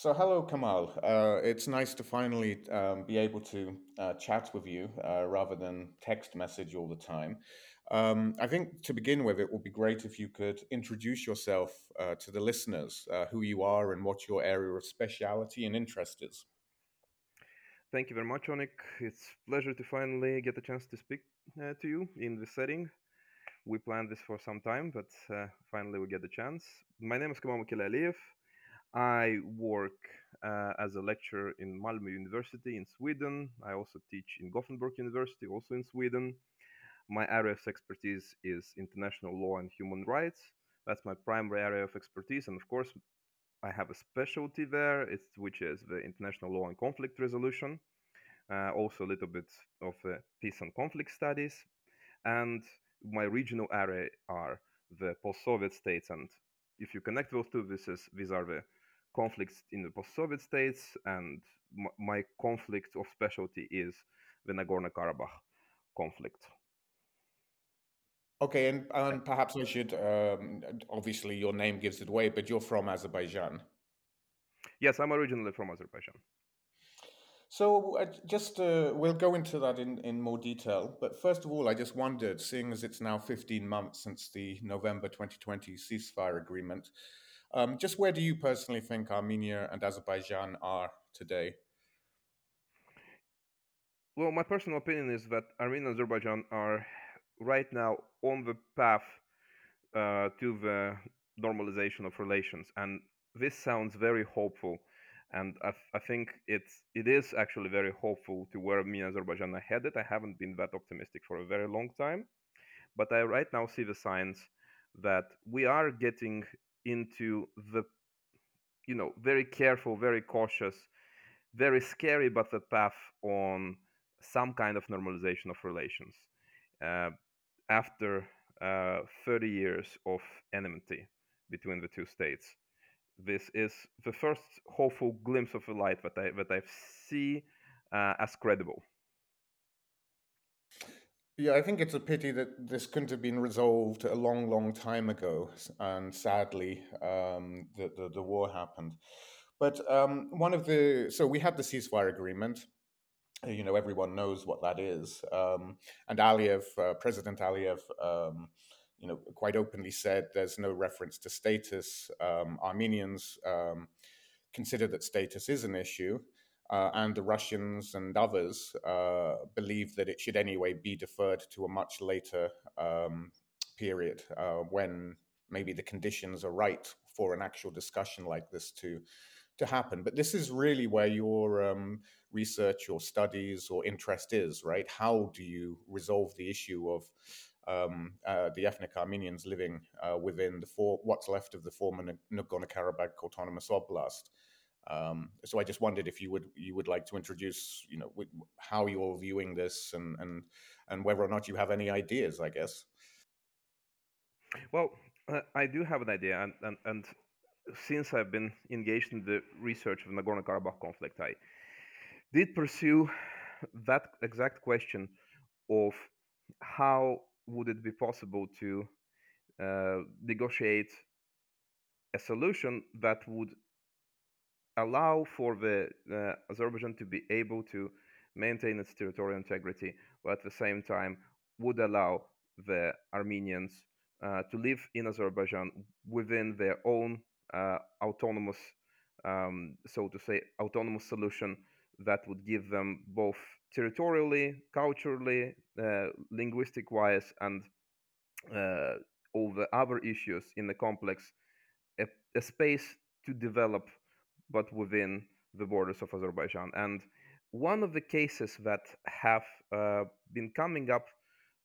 So, hello, Kamal. Uh, it's nice to finally um, be able to uh, chat with you uh, rather than text message all the time. Um, I think to begin with, it would be great if you could introduce yourself uh, to the listeners, uh, who you are and what your area of speciality and interest is. Thank you very much, Onik. It's pleasure to finally get a chance to speak uh, to you in this setting. We planned this for some time, but finally we get the chance. My name is Kamal Aliyev. I work uh, as a lecturer in Malmö University in Sweden. I also teach in Gothenburg University, also in Sweden. My area of expertise is international law and human rights. That's my primary area of expertise, and of course, I have a specialty there, which is the international law and conflict resolution. Uh, also, a little bit of uh, peace and conflict studies, and my regional area are the post-Soviet states. And if you connect those two, this is these are the conflicts in the post-Soviet states, and m- my conflict of specialty is the Nagorno-Karabakh conflict. Okay, and, and perhaps I should, um, obviously, your name gives it away, but you're from Azerbaijan. Yes, I'm originally from Azerbaijan. So, uh, just uh, we'll go into that in, in more detail. But first of all, I just wondered, seeing as it's now 15 months since the November 2020 ceasefire agreement, um, just where do you personally think Armenia and Azerbaijan are today? Well, my personal opinion is that Armenia and Azerbaijan are right now on the path uh, to the normalization of relations, and this sounds very hopeful. And I, I think it's it is actually very hopeful to where me and Azerbaijan are headed. I haven't been that optimistic for a very long time, but I right now see the signs that we are getting into the you know very careful, very cautious, very scary, but the path on some kind of normalization of relations. Uh, after uh, 30 years of enmity between the two states. This is the first hopeful glimpse of a light that I that I see uh, as credible. Yeah, I think it's a pity that this couldn't have been resolved a long, long time ago, and sadly, um, the, the, the war happened. But um, one of the so we had the ceasefire agreement, uh, you know everyone knows what that is. Um, and Aliyev, uh, President Aliyev, um, you know, quite openly said there's no reference to status. Um, Armenians um, consider that status is an issue, uh, and the Russians and others uh, believe that it should anyway be deferred to a much later um, period uh, when maybe the conditions are right for an actual discussion like this to to happen. But this is really where your um, research or studies or interest is, right? How do you resolve the issue of um, uh, the ethnic Armenians living uh, within the four, what's left of the former Nagorno-Karabakh autonomous oblast? Um, so I just wondered if you would you would like to introduce, you know, how you're viewing this and and and whether or not you have any ideas. I guess. Well, uh, I do have an idea, and, and and since I've been engaged in the research of Nagorno Karabakh conflict, I did pursue that exact question of how would it be possible to uh, negotiate a solution that would allow for the uh, Azerbaijan to be able to maintain its territorial integrity, but at the same time would allow the Armenians uh, to live in Azerbaijan within their own uh, autonomous, um, so to say, autonomous solution that would give them both territorially, culturally, uh, linguistic wise, and uh, all the other issues in the complex, a, a, space to develop, but within the borders of Azerbaijan. And one of the cases that have uh, been coming up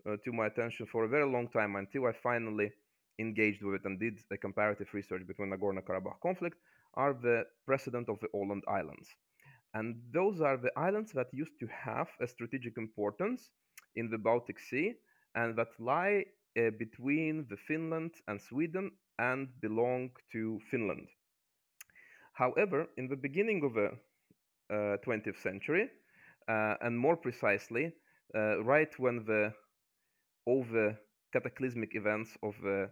uh, to my attention for a very long time until I finally engaged with it and did a comparative research between Nagorno-Karabakh conflict are the precedent of the Åland Islands. And those are the islands that used to have a strategic importance in the Baltic Sea and that lie uh, between the Finland and Sweden and belong to Finland. However, in the beginning of the uh, 20th century, uh, and more precisely, uh, right when the all the cataclysmic events of the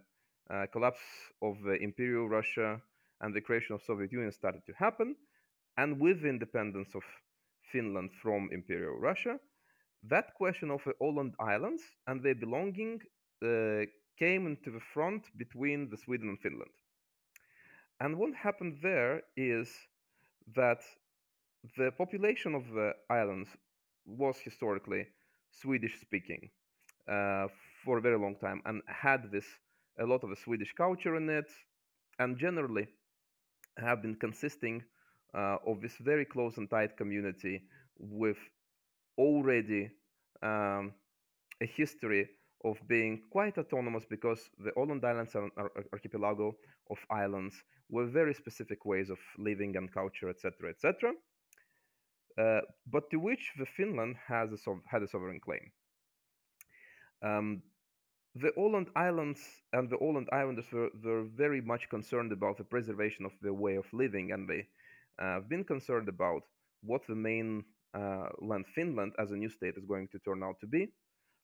uh, collapse of Imperial Russia and the creation of Soviet Union started to happen, and with the independence of Finland from Imperial Russia, that question of the Åland Islands and their belonging uh, came into the front between the Sweden and Finland. And what happened there is that the population of the islands was historically Swedish speaking uh, for a very long time and had this a lot of the Swedish culture in it, and generally have been consisting uh, of this very close and tight community with already um, a history of being quite autonomous because the Åland Islands are an archipelago of islands with very specific ways of living and culture, etc., etc. Uh, but to which the Finland has a had a sovereign claim. Um, the Åland Islands and the Åland Islanders were, were very much concerned about the preservation of their way of living, and they uh, have been concerned about what the main uh, land Finland as a new state is going to turn out to be,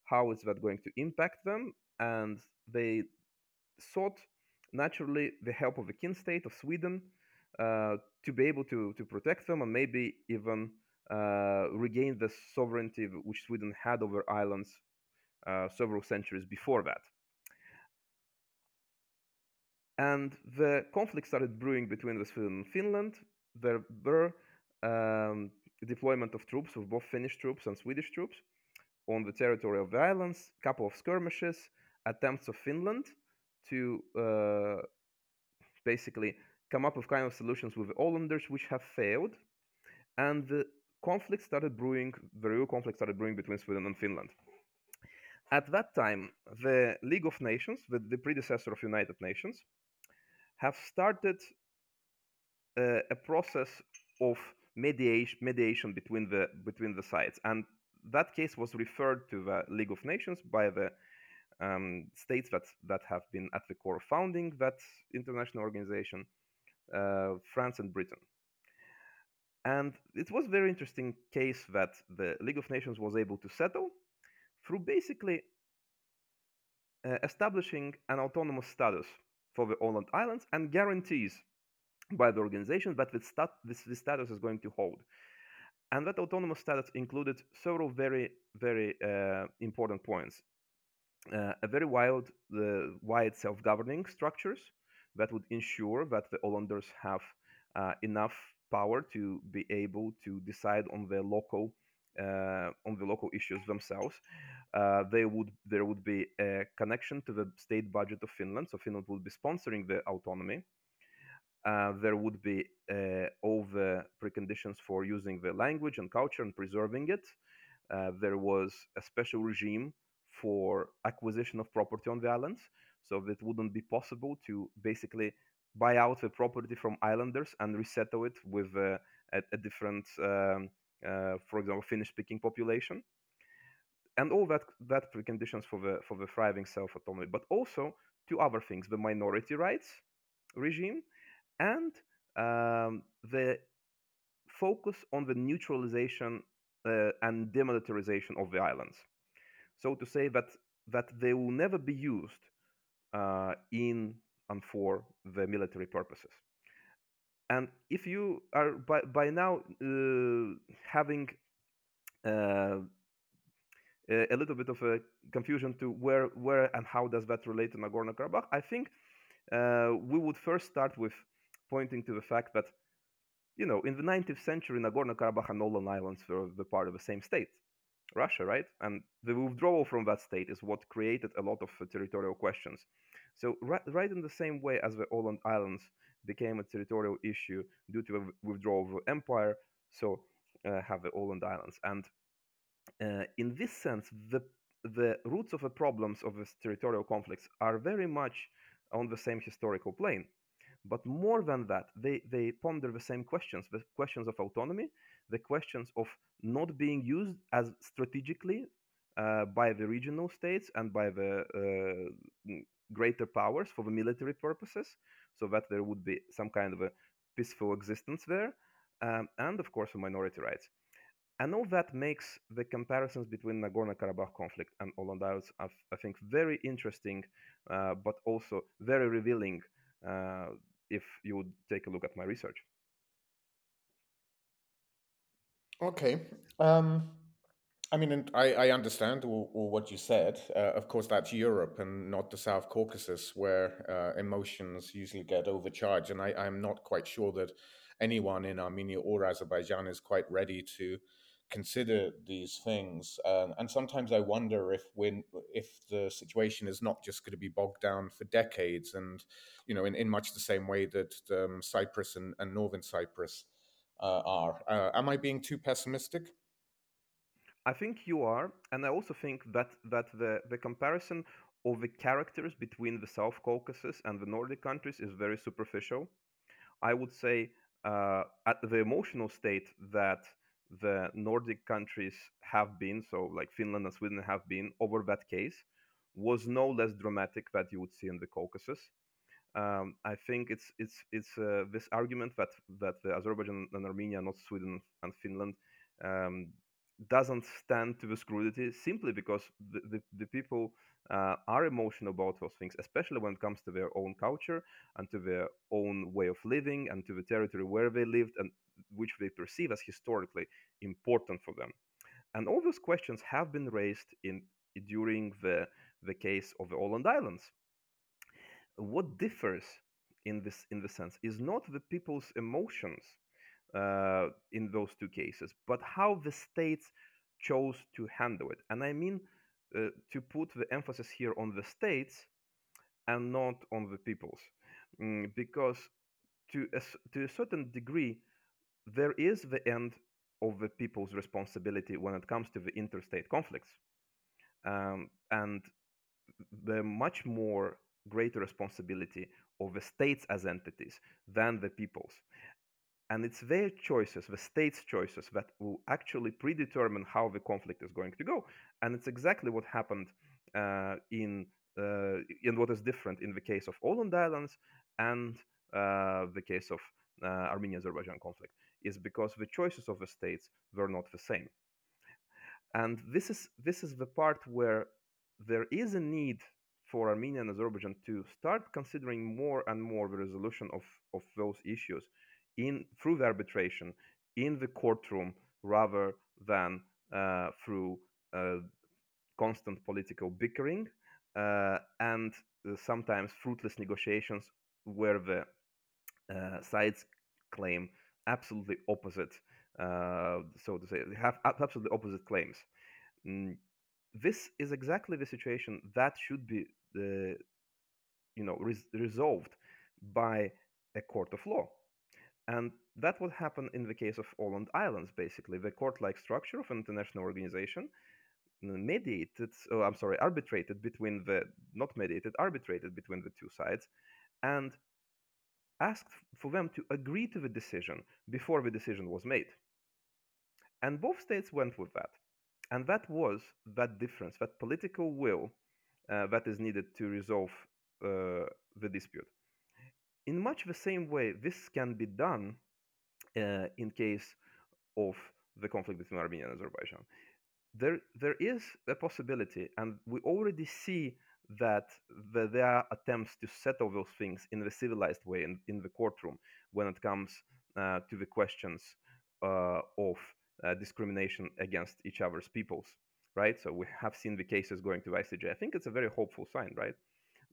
how is that going to impact them, and they sought naturally the help of the kin state of Sweden uh, to be able to, to protect them and maybe even uh, regain the sovereignty which Sweden had over islands uh, several centuries before that. And the conflict started brewing between Sweden and Finland. There were um, deployment of troops, of both Finnish troops and Swedish troops, on the territory of the islands, couple of skirmishes, attempts of Finland to uh, basically come up with kind of solutions with the Ålanders, which have failed, and the conflict started brewing. The real conflict started brewing between Sweden and Finland. At that time, the League of Nations, the, the predecessor of United Nations, have started uh, a process of mediation, mediation between the between the sides, and that case was referred to the League of Nations by the um, states that that have been at the core founding that international organization, uh, France and Britain. And it was a very interesting case that the League of Nations was able to settle through basically uh, establishing an autonomous status for the Åland Islands and guarantees by the organization that this, stat- this, this status is going to hold. And that autonomous status included several very, very uh, important points. Uh, a very uh, wide self-governing structures that would ensure that the Ålanders have uh, enough power to be able to decide on the local uh, on the local issues themselves. Uh, they would there would be a connection to the state budget of Finland, so Finland would be sponsoring the autonomy. Uh, there would be uh, all the preconditions for using the language and culture and preserving it. There was a special regime for acquisition of property on the islands, so that wouldn't be possible to basically buy out the property from islanders and resettle it with a, a, different um, uh, for example, Finnish-speaking population, and all that that preconditions for the for the thriving self-autonomy, but also two other things: the minority rights regime and um, the focus on the neutralization uh, and demilitarization of the islands. So to say that that they will never be used uh, in and for the military purposes. And if you are by, by now uh, having uh, a little bit of a confusion to where, where and how does that relate to Nagorno-Karabakh, I think uh, we would first start with pointing to the fact that, you know, in the 19th century, Nagorno-Karabakh and Åland Islands were the part of the same state, Russia, right? And the withdrawal from that state is what created a lot of uh, territorial questions. So right, right in the same way as the Åland Islands became a territorial issue due to the withdrawal of the empire. So uh, have the Åland Islands, and uh, in this sense, the the roots of the problems of these territorial conflicts are very much on the same historical plane. But more than that, they, they ponder the same questions the questions of autonomy, the questions of not being used as strategically uh, by the regional states and by the uh, greater powers for the military purposes, so that there would be some kind of a peaceful existence there, um, and of course, minority rights. And all that makes the comparisons between Nagorno-Karabakh conflict and Islands, I think, very interesting, uh, but also very revealing uh, if you would take a look at my research. Okay. Um, I mean, and I, I understand all, all, what you said. Uh, of course, that's Europe and not the South Caucasus, where uh, emotions usually get overcharged. And I, I'm not quite sure that anyone in Armenia or Azerbaijan is quite ready to consider these things. Uh, and sometimes I wonder if when if the situation is not just going to be bogged down for decades, and you know, in, in much the same way that um, Cyprus and, and Northern Cyprus are. Uh, am I being too pessimistic? I think you are, and I also think that that the the comparison of the characters between the South Caucasus and the Nordic countries is very superficial. I would say uh, at the emotional state that the Nordic countries have been, so like Finland and Sweden have been over that case, was no less dramatic that you would see in the Caucasus. Um, I think it's it's it's uh, this argument that that Azerbaijan and Armenia, not Sweden and Finland, um, doesn't stand to the scrutiny simply because the, the, the people uh, are emotional about those things, especially when it comes to their own culture and to their own way of living and to the territory where they lived and which they perceive as historically important for them. And all those questions have been raised in during the, the case of the Åland Islands. What differs in this in the sense is not the people's emotions uh, in those two cases, but how the states chose to handle it. And I mean uh, to put the emphasis here on the states and not on the peoples, mm, because to a, to a certain degree, there is the end of the people's responsibility when it comes to the interstate conflicts, um, and the much more greater responsibility of the states as entities than the peoples. And it's their choices, the state's choices, that will actually predetermine how the conflict is going to go. And it's exactly what happened uh, in uh, in what is different in the case of Åland Islands and uh, the case of uh, Armenia-Azerbaijan conflict is because the choices of the states were not the same. And this is this is the part where there is a need for Armenia and Azerbaijan to start considering more and more the resolution of, of those issues in through the arbitration in the courtroom rather than uh, through uh, constant political bickering uh, and uh, sometimes fruitless negotiations where the uh, sides claim absolutely opposite, uh, so to say, they have absolutely opposite claims. Mm, this is exactly the situation that should be, you know, res- resolved by a court of law. And that would happen in the case of Åland Islands, basically. The court like structure of an international organization mediated, oh, I'm sorry, arbitrated between the, not mediated, arbitrated between the two sides, and asked for them to agree to the decision before the decision was made. And both states went with that. And that was that difference, that political will that is needed to resolve uh, the dispute. In much the same way, this can be done uh, in case of the conflict between Armenia and Azerbaijan. There, there is a possibility, and we already see that the, there are attempts to settle those things in the civilized way in, in the courtroom when it comes uh, to the questions uh, of uh, discrimination against each other's peoples, right? So we have seen the cases going to ICJ. I think it's a very hopeful sign, right?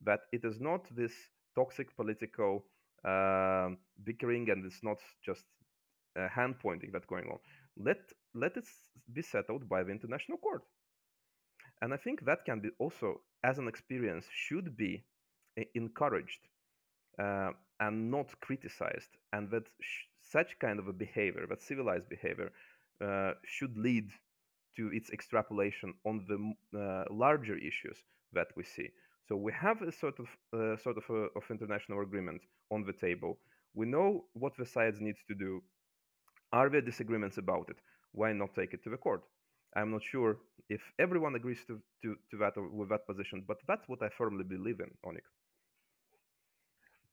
That it is not this toxic political uh, bickering and it's not just uh, hand pointing that's going on. Let let it be settled by the international court. And I think that can be also, as an experience, should be encouraged uh, and not criticized, and that sh- such kind of a behavior, that civilized behavior, uh, should lead to its extrapolation on the uh, larger issues that we see. So we have a sort of uh, sort of, a, of international agreement on the table. We know what the sides need to do. Are there disagreements about it? Why not take it to the court? I'm not sure if everyone agrees to, to, to that or with that position, but that's what I firmly believe in, Onik.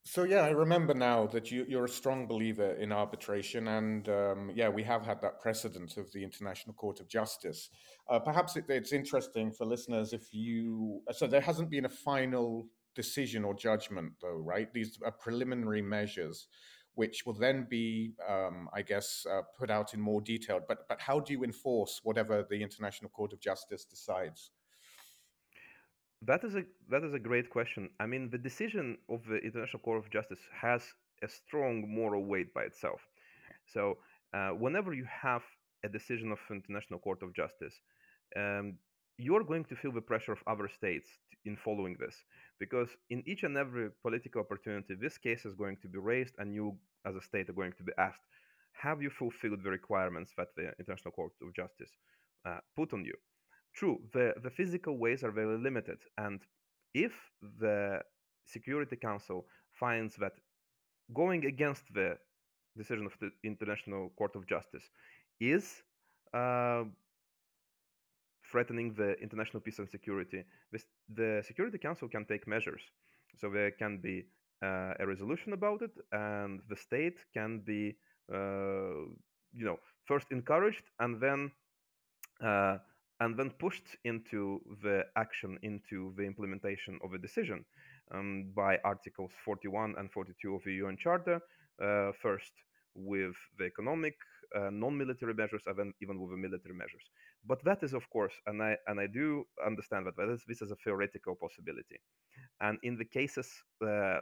So yeah, I remember now that you, you're a strong believer in arbitration, and um, yeah, we have had that precedent of the International Court of Justice. Uh, perhaps it, it's interesting for listeners if you so there hasn't been a final decision or judgment, though, right? These are preliminary measures, which will then be, um, I guess, uh, put out in more detail. But but how do you enforce whatever the International Court of Justice decides? That is a that is a great question. I mean, the decision of the International Court of Justice has a strong moral weight by itself. So, uh, whenever you have a decision of International Court of Justice, um, you are going to feel the pressure of other states in following this because in each and every political opportunity this case is going to be raised and you as a state are going to be asked have you fulfilled the requirements that the international court of justice uh, put on you true the, the physical ways are very limited and if the security council finds that going against the decision of the international court of justice is uh, threatening the international peace and security, the Security Council can take measures. So there can be uh, a resolution about it, and the state can be, uh, you know, first encouraged and then uh, and then pushed into the action, into the implementation of a decision um, by Articles 41 and 42 of the UN Charter. Uh, first, with the economic, uh, non-military measures, and then even with the military measures. But that is, of course, and I and I do understand that, that is, this is a theoretical possibility. And in the cases uh,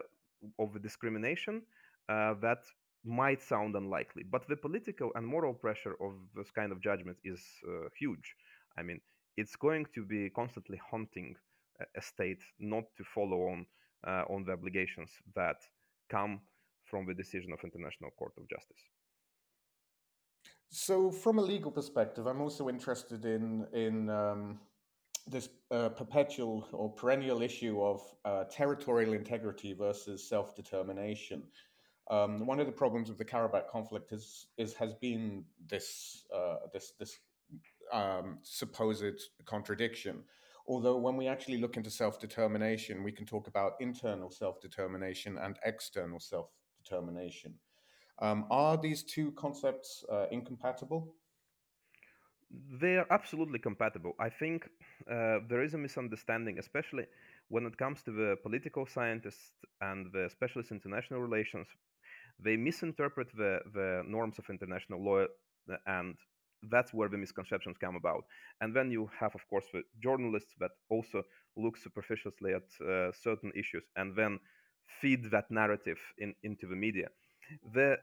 of discrimination, uh, that might sound unlikely. But the political and moral pressure of this kind of judgment is uh, huge. I mean, it's going to be constantly haunting a state not to follow on uh, on the obligations that come from the decision of International Court of Justice. So, from a legal perspective, I'm also interested in in um, this uh, perpetual or perennial issue of uh, territorial integrity versus self determination. Um, one of the problems of the Karabakh conflict is, is has been this uh, this this um, supposed contradiction. Although when we actually look into self determination, we can talk about internal self determination and external self determination. Um, are these two concepts uh, incompatible? They are absolutely compatible. I think uh, there is a misunderstanding, especially when it comes to the political scientists and the specialists in international relations. They misinterpret the, the norms of international law, uh, and that's where the misconceptions come about. And then you have, of course, the journalists that also look superficially at uh, certain issues and then feed that narrative in, into the media the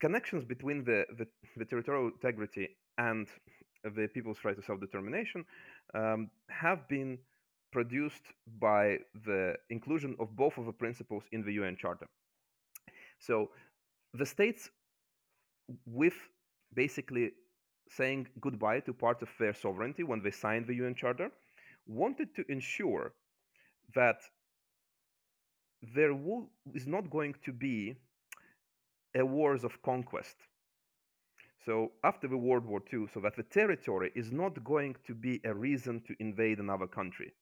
connections between the, the, the territorial integrity and the people's right to self-determination um, have been produced by the inclusion of both of the principles in the UN Charter. So the states, with basically saying goodbye to part of their sovereignty when they signed the UN Charter, wanted to ensure that there will, is not going to be a wars of conquest. So after the World War II, so that the territory is not going to be a reason to invade another country.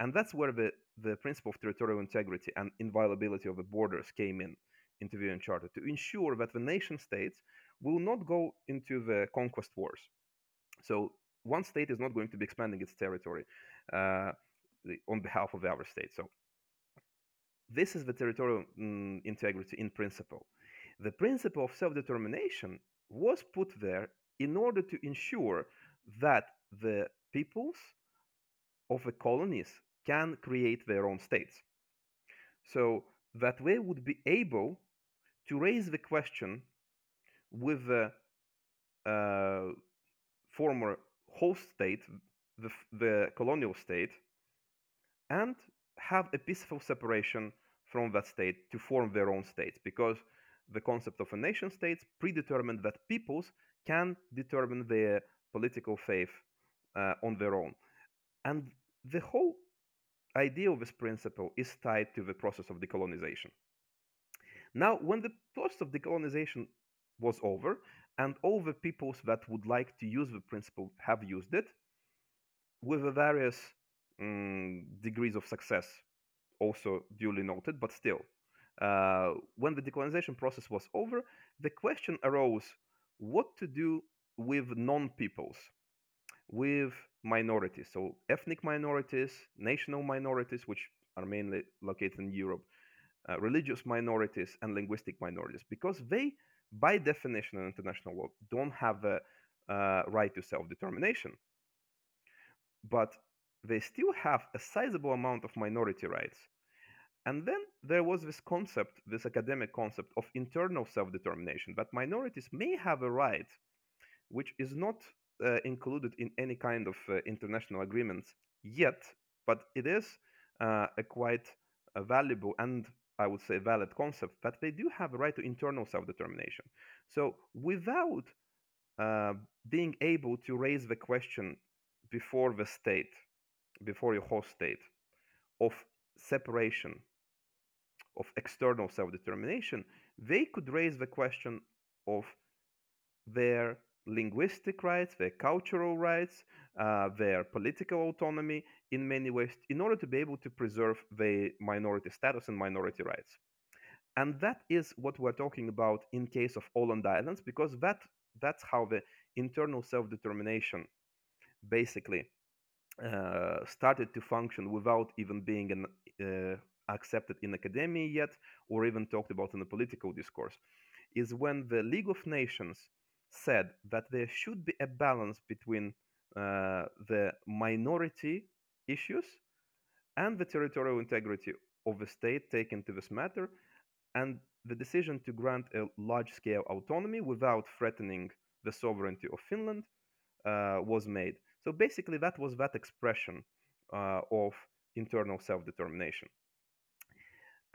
And that's where the, the principle of territorial integrity and inviolability of the borders came in into the UN Charter to ensure that the nation states will not go into the conquest wars. So one state is not going to be expanding its territory uh, on behalf of the other state. So this is the territorial mm, integrity in principle. The principle of self determination was put there in order to ensure that the peoples of the colonies can create their own states. So that they would be able to raise the question with the uh, former host state, the, the colonial state, and have a peaceful separation from that state to form their own states because the concept of a nation state predetermined that peoples can determine their political faith uh, on their own. And the whole idea of this principle is tied to the process of decolonization. Now, when the process of decolonization was over, and all the peoples that would like to use the principle have used it, with the various um, degrees of success also duly noted, but still, uh, when the decolonization process was over, the question arose what to do with non peoples, with minorities, so ethnic minorities, national minorities, which are mainly located in Europe, uh, religious minorities and linguistic minorities, because they, by definition in international law, don't have a uh, right to self-determination, but they still have a sizable amount of minority rights. And then there was this concept, this academic concept of internal self-determination, that minorities may have a right, which is not uh, included in any kind of uh, international agreements yet, but it is uh, a quite a valuable and I would say valid concept that they do have a right to internal self-determination. So without uh, being able to raise the question before the state, before your host state, of separation, of external self-determination, they could raise the question of their linguistic rights, their cultural rights, uh, their political autonomy in many ways, in order to be able to preserve the minority status and minority rights. And that is what we're talking about in case of Åland Islands, because that that's how the internal self-determination basically uh, started to function without even being an, uh, accepted in academia yet, or even talked about in the political discourse, is when the League of Nations said that there should be a balance between uh, the minority issues and the territorial integrity of the state taken to this matter, and the decision to grant a large scale autonomy without threatening the sovereignty of Finland uh, was made. So basically, that was that expression uh, of internal self determination.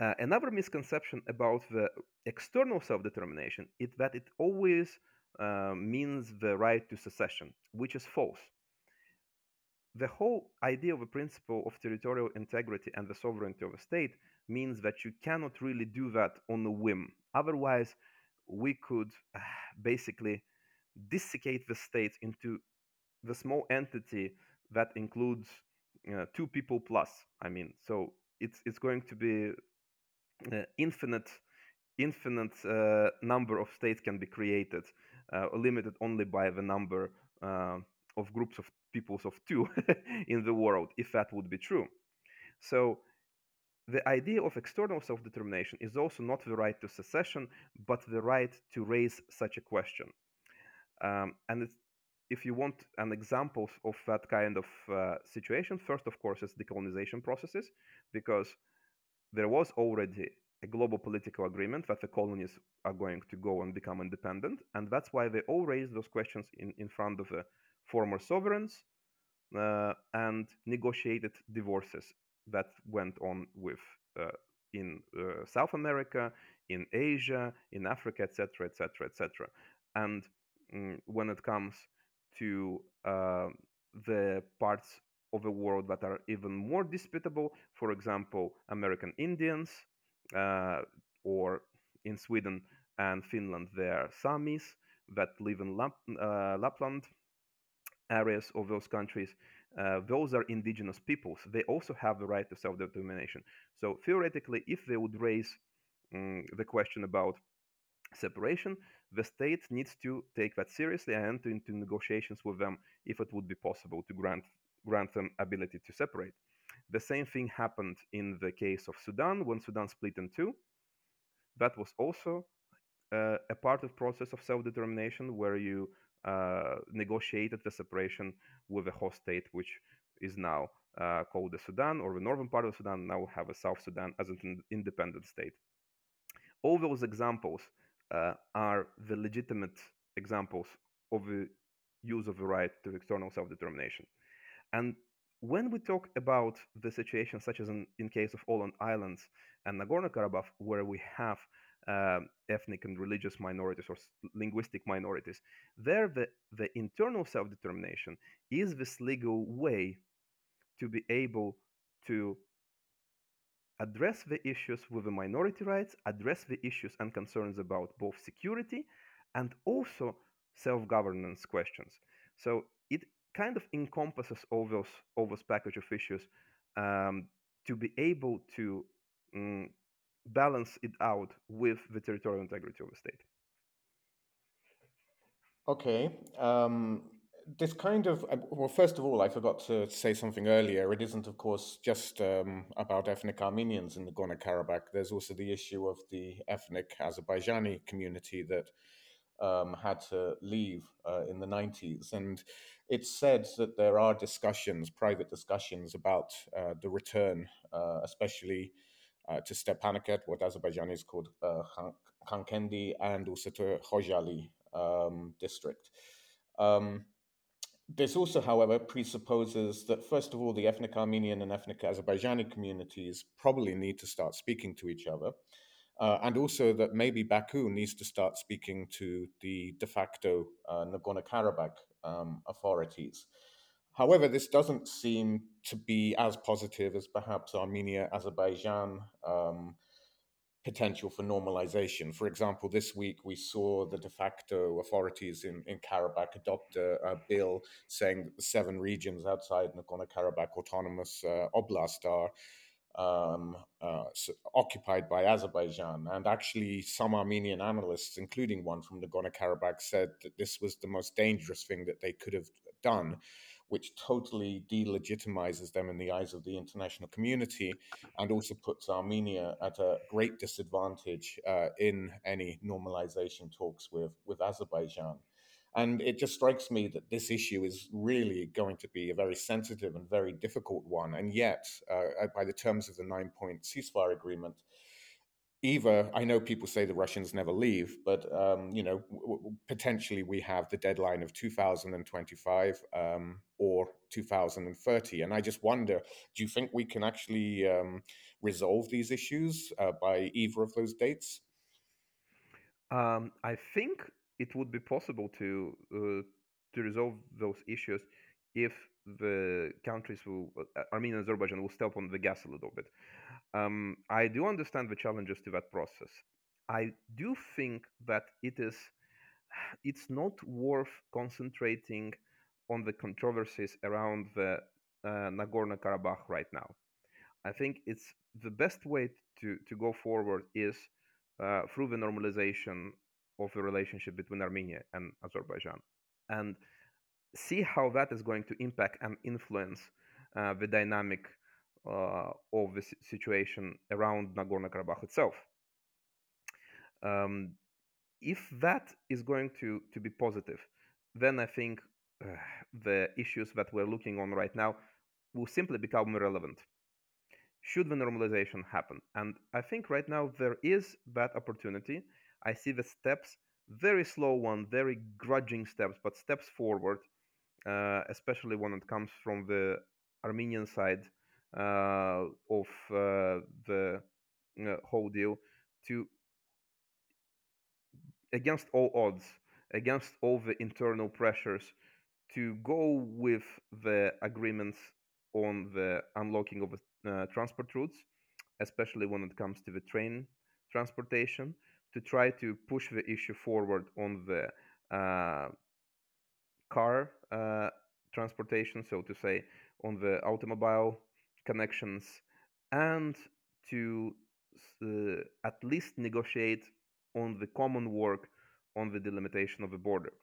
Uh, another misconception about the external self determination is that it always uh, means the right to secession, which is false. The whole idea of a principle of territorial integrity and the sovereignty of a state means that you cannot really do that on a whim. Otherwise, we could basically dissecate the state into the small entity that includes uh, two people plus. I mean, so it's it's going to be uh, infinite infinite uh, number of states can be created limited only by the number uh, of groups of peoples of two in the world, if that would be true. So the idea of external self-determination is also not the right to secession, but the right to raise such a question. Um, and if you want an example of that kind of uh, situation, first, of course, is decolonization processes, because there was already a global political agreement that the colonies are going to go and become independent. And that's why they all raised those questions in, in front of the former sovereigns uh, and negotiated divorces that went on with uh, in uh, South America, in Asia, in Africa, etc., etc., etc. And mm, when it comes to uh, the parts of the world that are even more disputable, for example, American Indians, or in Sweden and Finland, there are Samis that live in Lap- uh, Lapland areas of those countries. Uh, those are indigenous peoples. They also have the right to self determination. So, theoretically, if they would raise um, the question about separation, the state needs to take that seriously and enter into negotiations with them if it would be possible to grant, grant them ability to separate. The same thing happened in the case of Sudan when Sudan split in two. That was also uh, a part of process of self-determination where you uh, negotiated the separation with a host state, which is now uh, called the Sudan, or the northern part of Sudan now have a South Sudan as an independent state. All those examples uh, are the legitimate examples of the use of the right to external self-determination. And when we talk about the situation, such as in, in case of Åland Islands and Nagorno-Karabakh, where we have uh, ethnic and religious minorities or linguistic minorities, there the, the internal self-determination is this legal way to be able to address the issues with the minority rights, address the issues and concerns about both security and also self-governance questions. So it kind of encompasses all those all those package of issues um, to be able to um, balance it out with the territorial integrity of the state. Okay. Um, this kind of uh, well first of all i forgot to say something earlier it isn't of course just um, about ethnic armenians in the Nagorno-Karabakh there's also the issue of the ethnic azerbaijani community that um, had to leave uh, in the 90s and it's said that there are discussions private discussions about uh, the return uh, especially uh, to Stepanakert, what Azerbaijan is called uh, Khankendi, and also to Khojali um, district. Um, this also, however, presupposes that, first of all, the ethnic Armenian and ethnic Azerbaijani communities probably need to start speaking to each other. Uh, and also that maybe Baku needs to start speaking to the de facto uh, Nagorno Karabakh um, authorities. However, this doesn't seem to be as positive as perhaps Armenia Azerbaijan um, potential for normalization. For example, this week we saw the de facto authorities in, in Karabakh adopt a, a bill saying that the seven regions outside Nagorno Karabakh Autonomous uh, Oblast are um, uh, occupied by Azerbaijan. And actually, some Armenian analysts, including one from Nagorno Karabakh, said that this was the most dangerous thing that they could have done which totally delegitimizes them in the eyes of the international community and also puts Armenia at a great disadvantage uh, in any normalization talks with, with Azerbaijan. And it just strikes me that this issue is really going to be a very sensitive and very difficult one. And yet, uh, by the terms of the nine point ceasefire agreement, either I know people say the Russians never leave, but um, you know w- w- potentially we have the deadline of 2025 um, or 2030, and I just wonder: Do you think we can actually um, resolve these issues uh, by either of those dates? Um, I think it would be possible to uh, to resolve those issues if the countries will uh, Armenia and Azerbaijan will step on the gas a little bit. Um, I do understand the challenges to that process. I do think that it is it's not worth concentrating on the controversies around the uh, Nagorno Karabakh right now. I think it's the best way to, to go forward is uh, through the normalization of the relationship between Armenia and Azerbaijan and see how that is going to impact and influence uh, the dynamic uh, of the situation around Nagorno Karabakh itself. Um, if that is going to, to be positive, then I think uh, the issues that we're looking on right now will simply become irrelevant. Should the normalization happen? And I think right now there is that opportunity. I see the steps, very slow one, very grudging steps, but steps forward, uh, especially when it comes from the Armenian side uh, of uh, the uh, whole deal to against all odds, against all the internal pressures, to go with the agreements on the unlocking of uh, transport routes, especially when it comes to the train transportation, to try to push the issue forward on the uh, car uh, transportation, so to say, on the automobile connections and to uh, at least negotiate on the common work on the delimitation of the border,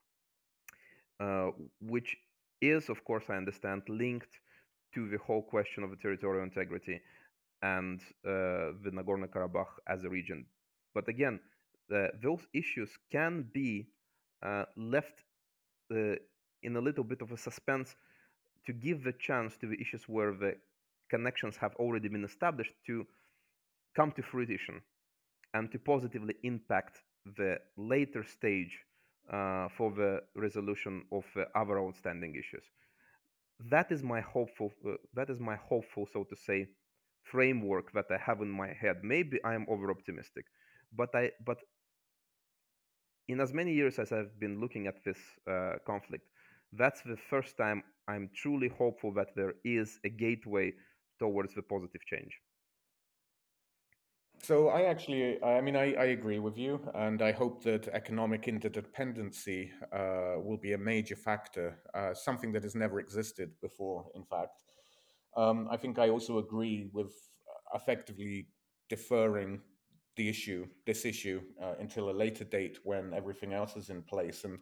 uh, which is, of course, I understand, linked to the whole question of the territorial integrity and uh, the Nagorno Karabakh as a region. But again, those issues can be uh, left uh, in a little bit of a suspense to give the chance to the issues where the connections have already been established to come to fruition and to positively impact the later stage uh, for the resolution of uh, other outstanding issues. That is my hopeful. Uh, that is my hopeful, so to say, framework that I have in my head. Maybe I am over optimistic, but I but in as many years as I've been looking at this uh, conflict, that's the first time I'm truly hopeful that there is a gateway towards the positive change. So I actually, I mean, I, I agree with you, and I hope that economic interdependency uh, will be a major factor, uh, something that has never existed before. In fact, um, I think I also agree with effectively deferring the issue, this issue, uh, until a later date when everything else is in place. And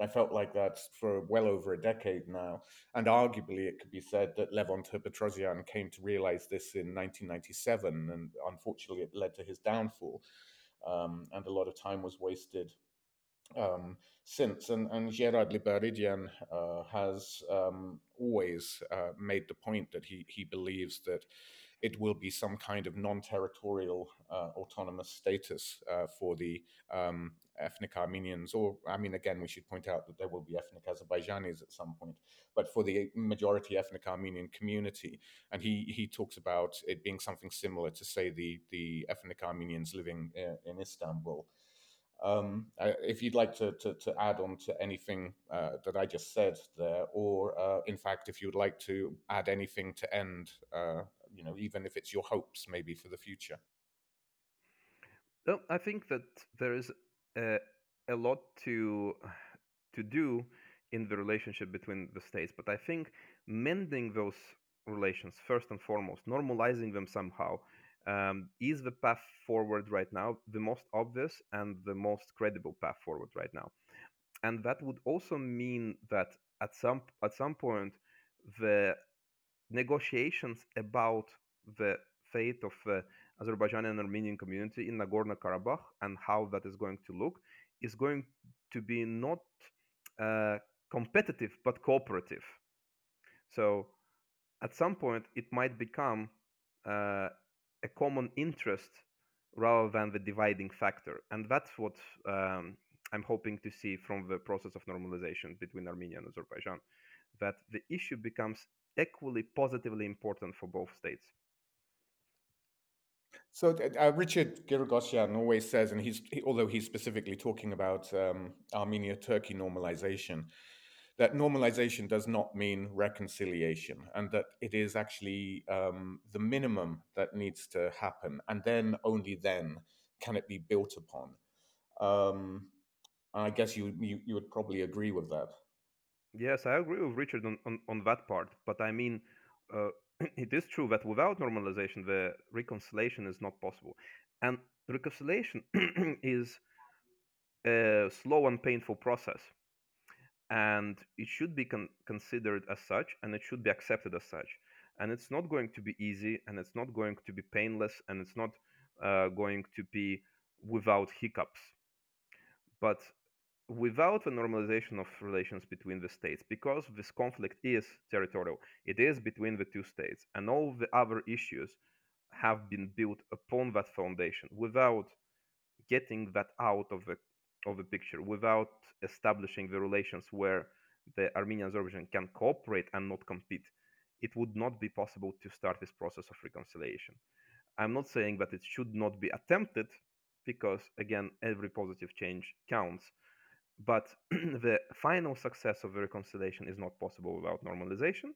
I felt like that for well over a decade now. And arguably, it could be said that Levon Ter-Petrosyan came to realize this in 1997, and unfortunately, it led to his downfall. Um, and a lot of time was wasted um, since. And, and Gerard Libaridian uh, has um, always uh, made the point that he, he believes that it will be some kind of non-territorial uh, autonomous status uh, for the um, ethnic Armenians, or I mean, again, we should point out that there will be ethnic Azerbaijanis at some point, but for the majority ethnic Armenian community, and he he talks about it being something similar to say the the ethnic Armenians living in, uh, in Istanbul. Um, if you'd like to, to, to, add on to anything uh, that I just said there, or uh, in fact, if you'd like to add anything to end, uh, you know, even if it's your hopes maybe for the future. Well, I think that there is a, a lot to to do in the relationship between the states, but I think mending those relations first and foremost, normalizing them somehow, um, is the path forward right now, the most obvious and the most credible path forward right now. And that would also mean that at some at some point the negotiations about the fate of the Azerbaijani and Armenian community in Nagorno Karabakh and how that is going to look is going to be not uh, competitive but cooperative. So at some point it might become uh, a common interest rather than the dividing factor, and that's what um, I'm hoping to see from the process of normalization between Armenia and Azerbaijan. That the issue becomes equally positively important for both states. So uh, Richard Giragosian always says, and he's he, although he's specifically talking about um, Armenia-Turkey normalization, that normalization does not mean reconciliation, and that it is actually um, the minimum that needs to happen, and then only then can it be built upon. Um, I guess you, you you would probably agree with that. Yes, I agree with Richard on, on, on that part, but I mean. Uh, it is true that without normalization, the reconciliation is not possible. And reconciliation is a slow and painful process. And it should be con- considered as such, and it should be accepted as such. And it's not going to be easy, and it's not going to be painless, and it's not uh, going to be without hiccups. But without the normalization of relations between the states, because this conflict is territorial, it is between the two states, and all the other issues have been built upon that foundation without getting that out of the of the picture, without establishing the relations where the Armenian Azerbaijan can cooperate and not compete, it would not be possible to start this process of reconciliation. I'm not saying that it should not be attempted, because again, every positive change counts but the final success of the reconciliation is not possible without normalization,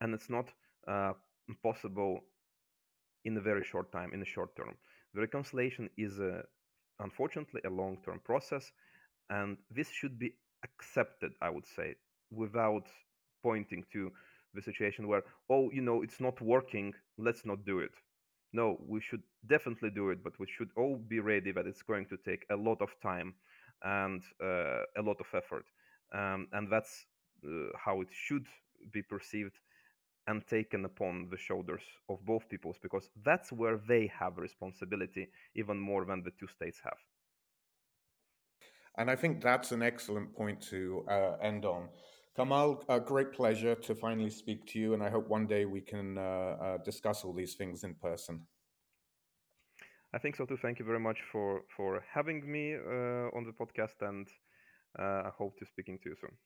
and it's not uh, possible in a very short time, in a short term. The reconciliation is, a, unfortunately, a long term process, and this should be accepted, I would say, without pointing to the situation where, oh, you know, it's not working, let's not do it. No, we should definitely do it, but we should all be ready that it's going to take a lot of time and uh, a lot of effort. Um, and that's uh, how it should be perceived and taken upon the shoulders of both peoples because that's where they have responsibility even more than the two states have. And I think that's an excellent point to uh, end on. Kamal, a great pleasure to finally speak to you, and I hope one day we can uh, uh, discuss all these things in person. I think so too. Thank you very much for for having me uh, on the podcast, and uh, I hope to speaking to you soon.